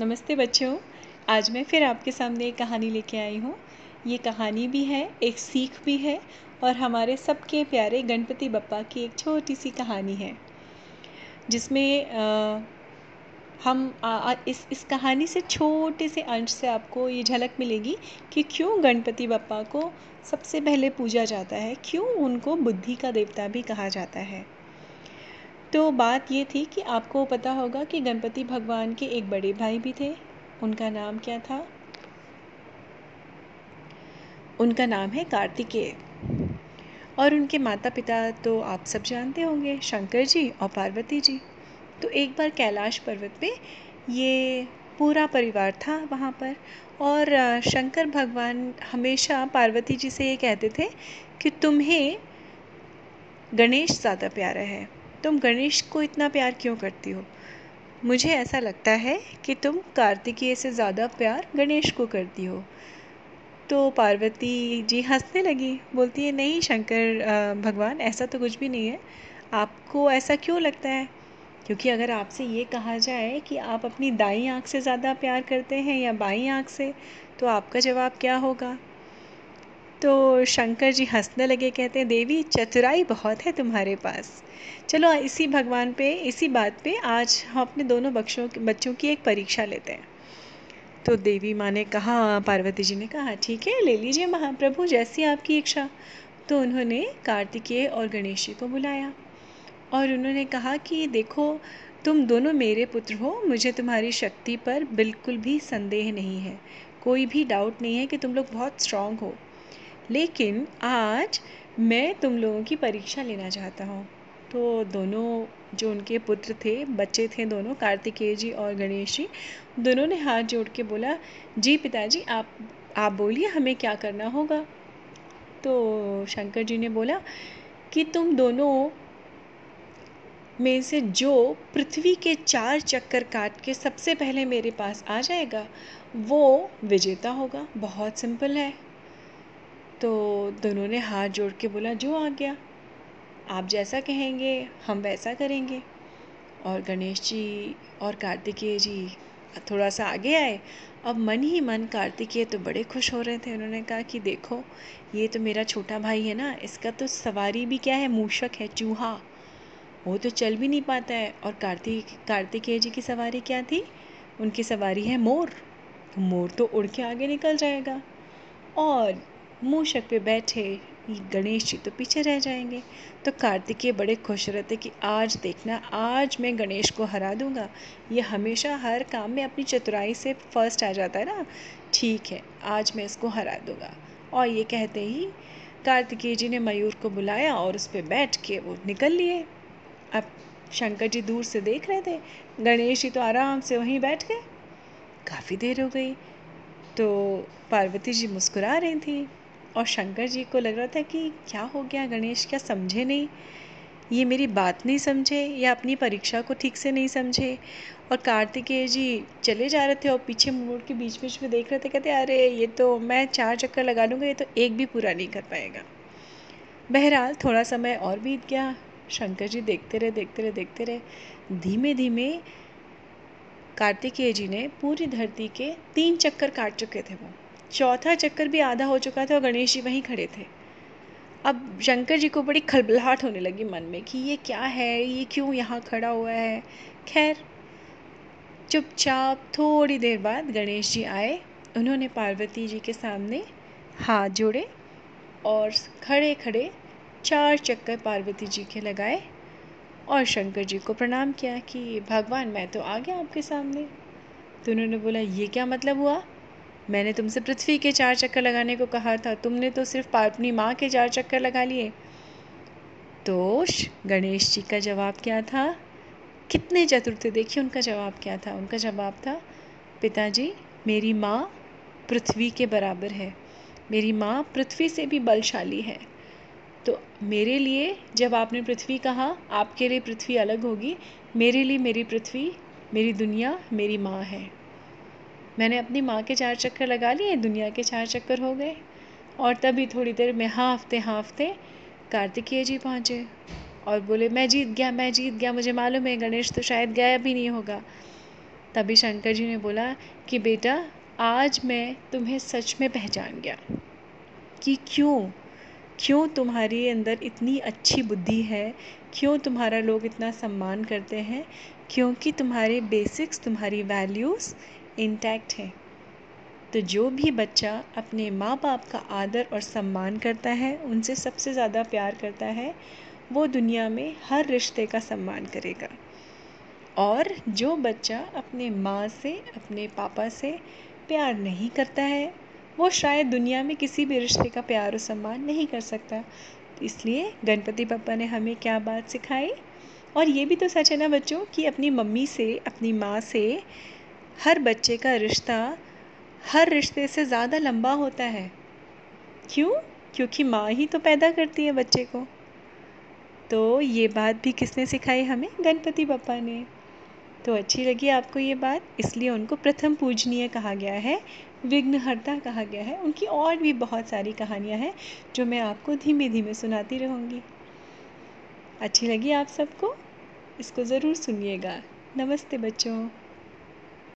नमस्ते बच्चों। आज मैं फिर आपके सामने एक कहानी लेके आई हूँ। ये कहानी भी है एक सीख भी है और हमारे सबके प्यारे गणपति बप्पा की एक छोटी सी कहानी है। जिसमें आ, हम आ, आ, इस इस कहानी से छोटे से अंश से आपको ये झलक मिलेगी कि क्यों गणपति बप्पा को सबसे पहले पूजा जाता है क्यों उनको बुद्धि का देवता भी कहा जाता है। तो बात ये थी कि आपको पता होगा कि गणपति भगवान के एक बड़े भाई भी थे। उनका नाम क्या था? उनका नाम है कार्तिकेय। और उनके माता पिता तो आप सब जानते होंगे, शंकर जी और पार्वती जी। तो एक बार कैलाश पर्वत पे ये पूरा परिवार था वहाँ पर। और शंकर भगवान हमेशा पार्वती जी से ये कहते थे कि तुम्हें गणेश ज़्यादा प्यारा है। तुम गणेश को इतना प्यार क्यों करती हो? मुझे ऐसा लगता है कि तुम कार्तिकीय से ज़्यादा प्यार गणेश को करती हो। तो पार्वती जी हंसने लगी, बोलती है, नहीं शंकर भगवान, ऐसा तो कुछ भी नहीं है। आपको ऐसा क्यों लगता है? क्योंकि अगर आपसे ये कहा जाए कि आप अपनी दाई आँख से ज़्यादा प्यार करते हैं या बाई आँख से तो आपका जवाब क्या होगा? तो शंकर जी हंसने लगे, कहते हैं, देवी, चतुराई बहुत है तुम्हारे पास। चलो, इसी भगवान पे, इसी बात पे आज हम अपने दोनों बच्चों बच्चों की एक परीक्षा लेते हैं। तो देवी माँ ने कहा, पार्वती जी ने कहा, ठीक है, ले लीजिए महाप्रभु, जैसी आपकी इच्छा। तो उन्होंने कार्तिकेय और गणेश जी को बुलाया और उन्होंने कहा कि, देखो, तुम दोनों मेरे पुत्र हो, मुझे तुम्हारी शक्ति पर बिल्कुल भी संदेह नहीं है। कोई भी डाउट नहीं है कि तुम लोग बहुत स्ट्रांग हो। लेकिन आज मैं तुम लोगों की परीक्षा लेना चाहता हूँ। तो दोनों जो उनके पुत्र थे, बच्चे थे दोनों, कार्तिकेय जी और गणेश जी, दोनों ने हाथ जोड़ के बोला, जी पिताजी, आप आप बोलिए, हमें क्या करना होगा? तो शंकर जी ने बोला कि तुम दोनों में से जो पृथ्वी के चार चक्कर काट के सबसे पहले मेरे पास आ जाएगा, वो विजेता होगा। बहुत सिंपल है। तो दोनों ने हाथ जोड़ के बोला, जो आ गया आप जैसा कहेंगे, हम वैसा करेंगे। और गणेश जी और कार्तिकेय जी थोड़ा सा आगे आए। अब मन ही मन कार्तिकेय तो बड़े खुश हो रहे थे। उन्होंने कहा कि देखो, ये तो मेरा छोटा भाई है ना, इसका तो सवारी भी क्या है, मूषक है, चूहा। वो तो चल भी नहीं पाता है। और कार्तिक, कार्तिकेय जी की सवारी क्या थी? उनकी सवारी है मोर। मोर तो उड़ के आगे निकल जाएगा। और मूषक पे बैठे गणेश जी तो पीछे रह जाएँगे। तो कार्तिकीय बड़े खुश रहते कि आज देखना, आज मैं गणेश को हरा दूँगा। ये हमेशा हर काम में अपनी चतुराई से फ़र्स्ट आ जाता है ना? ठीक है, आज मैं इसको हरा दूँगा। और ये कहते ही कार्तिकीय जी ने मयूर को बुलाया और उस पर बैठ के वो निकल लिए। अब शंकर जी दूर से देख रहे थे। गणेश जी तो आराम से वहीं बैठ गए। काफ़ी देर हो गई। तो पार्वती जी मुस्कुरा रही थी। और शंकर जी को लग रहा था कि क्या हो गया, गणेश क्या समझे नहीं? ये मेरी बात नहीं समझे या अपनी परीक्षा को ठीक से नहीं समझे? और कार्तिकेय जी चले जा रहे थे और पीछे मोड़ के बीच बीच में देख रहे थे, कहते, अरे, ये तो मैं चार चक्कर लगा लूँगा, ये तो एक भी पूरा नहीं कर पाएगा। बहरहाल थोड़ा समय और बीत गया। शंकर जी देखते रहे देखते रहे देखते रहे। धीमे धीमे कार्तिकेय जी ने पूरी धरती के तीन चक्कर काट चुके थे वो। चौथा चक्कर भी आधा हो चुका था और गणेश जी वहीं खड़े थे। अब शंकर जी को बड़ी खलबलाहट होने लगी मन में कि ये क्या है? ये क्यों यहाँ खड़ा हुआ है? खैर, चुपचाप थोड़ी देर बाद गणेश जी आए। उन्होंने पार्वती जी के सामने हाथ जोड़े और खड़े खड़े चार चक्कर पार्वती जी के लगाए और शंकर जी को प्रणाम किया कि, भगवान, मैं तो आ गया आपके सामने। तो उन्होंने बोला, ये क्या मतलब हुआ? मैंने तुमसे पृथ्वी के चार चक्कर लगाने को कहा था। तुमने तो सिर्फ़ अपनी माँ के चार चक्कर लगा लिए। तो गणेश जी का जवाब क्या था? कितने चतुर थे? देखिए उनका जवाब क्या था। उनका जवाब था, पिताजी, मेरी माँ पृथ्वी के बराबर है। मेरी माँ पृथ्वी से भी बलशाली है। तो मेरे लिए जब आपने पृथ्वी कहा, आपके लिए पृथ्वी अलग होगी। मेरे लिए मेरी पृथ्वी, मेरी दुनिया मेरी माँ है। मैंने अपनी माँ के चार चक्कर लगा लिए, दुनिया के चार चक्कर हो गए। और तभी थोड़ी देर में हाँफते हाँफते कार्तिकेय जी पहुँचे और बोले, मैं जीत गया, मैं जीत गया, मुझे मालूम है, गणेश तो शायद गया भी नहीं होगा। तभी शंकर जी ने बोला कि, बेटा, आज मैं तुम्हें सच में पहचान गया कि क्यों? क्यों तुम्हारे अंदर इतनी अच्छी बुद्धि है? क्यों तुम्हारा लोग इतना सम्मान करते हैं? क्योंकि तुम्हारे बेसिक्स तुम्हारी वैल्यूज़ इंटैक्ट है। तो जो भी बच्चा अपने माँ बाप का आदर और सम्मान करता है, उनसे सबसे ज़्यादा प्यार करता है, वो दुनिया में हर रिश्ते का सम्मान करेगा। और जो बच्चा अपने माँ से, अपने पापा से प्यार नहीं करता है, वो शायद दुनिया में किसी भी रिश्ते का प्यार और सम्मान नहीं कर सकता। इसलिए गणपति पप्पा ने हमें क्या बात सिखाई? और ये भी तो सच है ना बच्चों, कि अपनी मम्मी से, अपनी माँ से हर बच्चे का रिश्ता हर रिश्ते से ज़्यादा लंबा होता है। क्यों? क्योंकि माँ ही तो पैदा करती है बच्चे को। तो ये बात भी किसने सिखाई हमें? गणपति पप्पा ने। तो अच्छी लगी आपको ये बात, इसलिए उनको प्रथम पूजनीय कहा गया है, विघ्नहर्ता कहा गया है। उनकी और भी बहुत सारी कहानियाँ हैं, जो मैं आपको धीमे धीमे सुनाती रहूँगी। अच्छी लगी आप सबको? इसको ज़रूर सुनिएगा। नमस्ते बच्चों।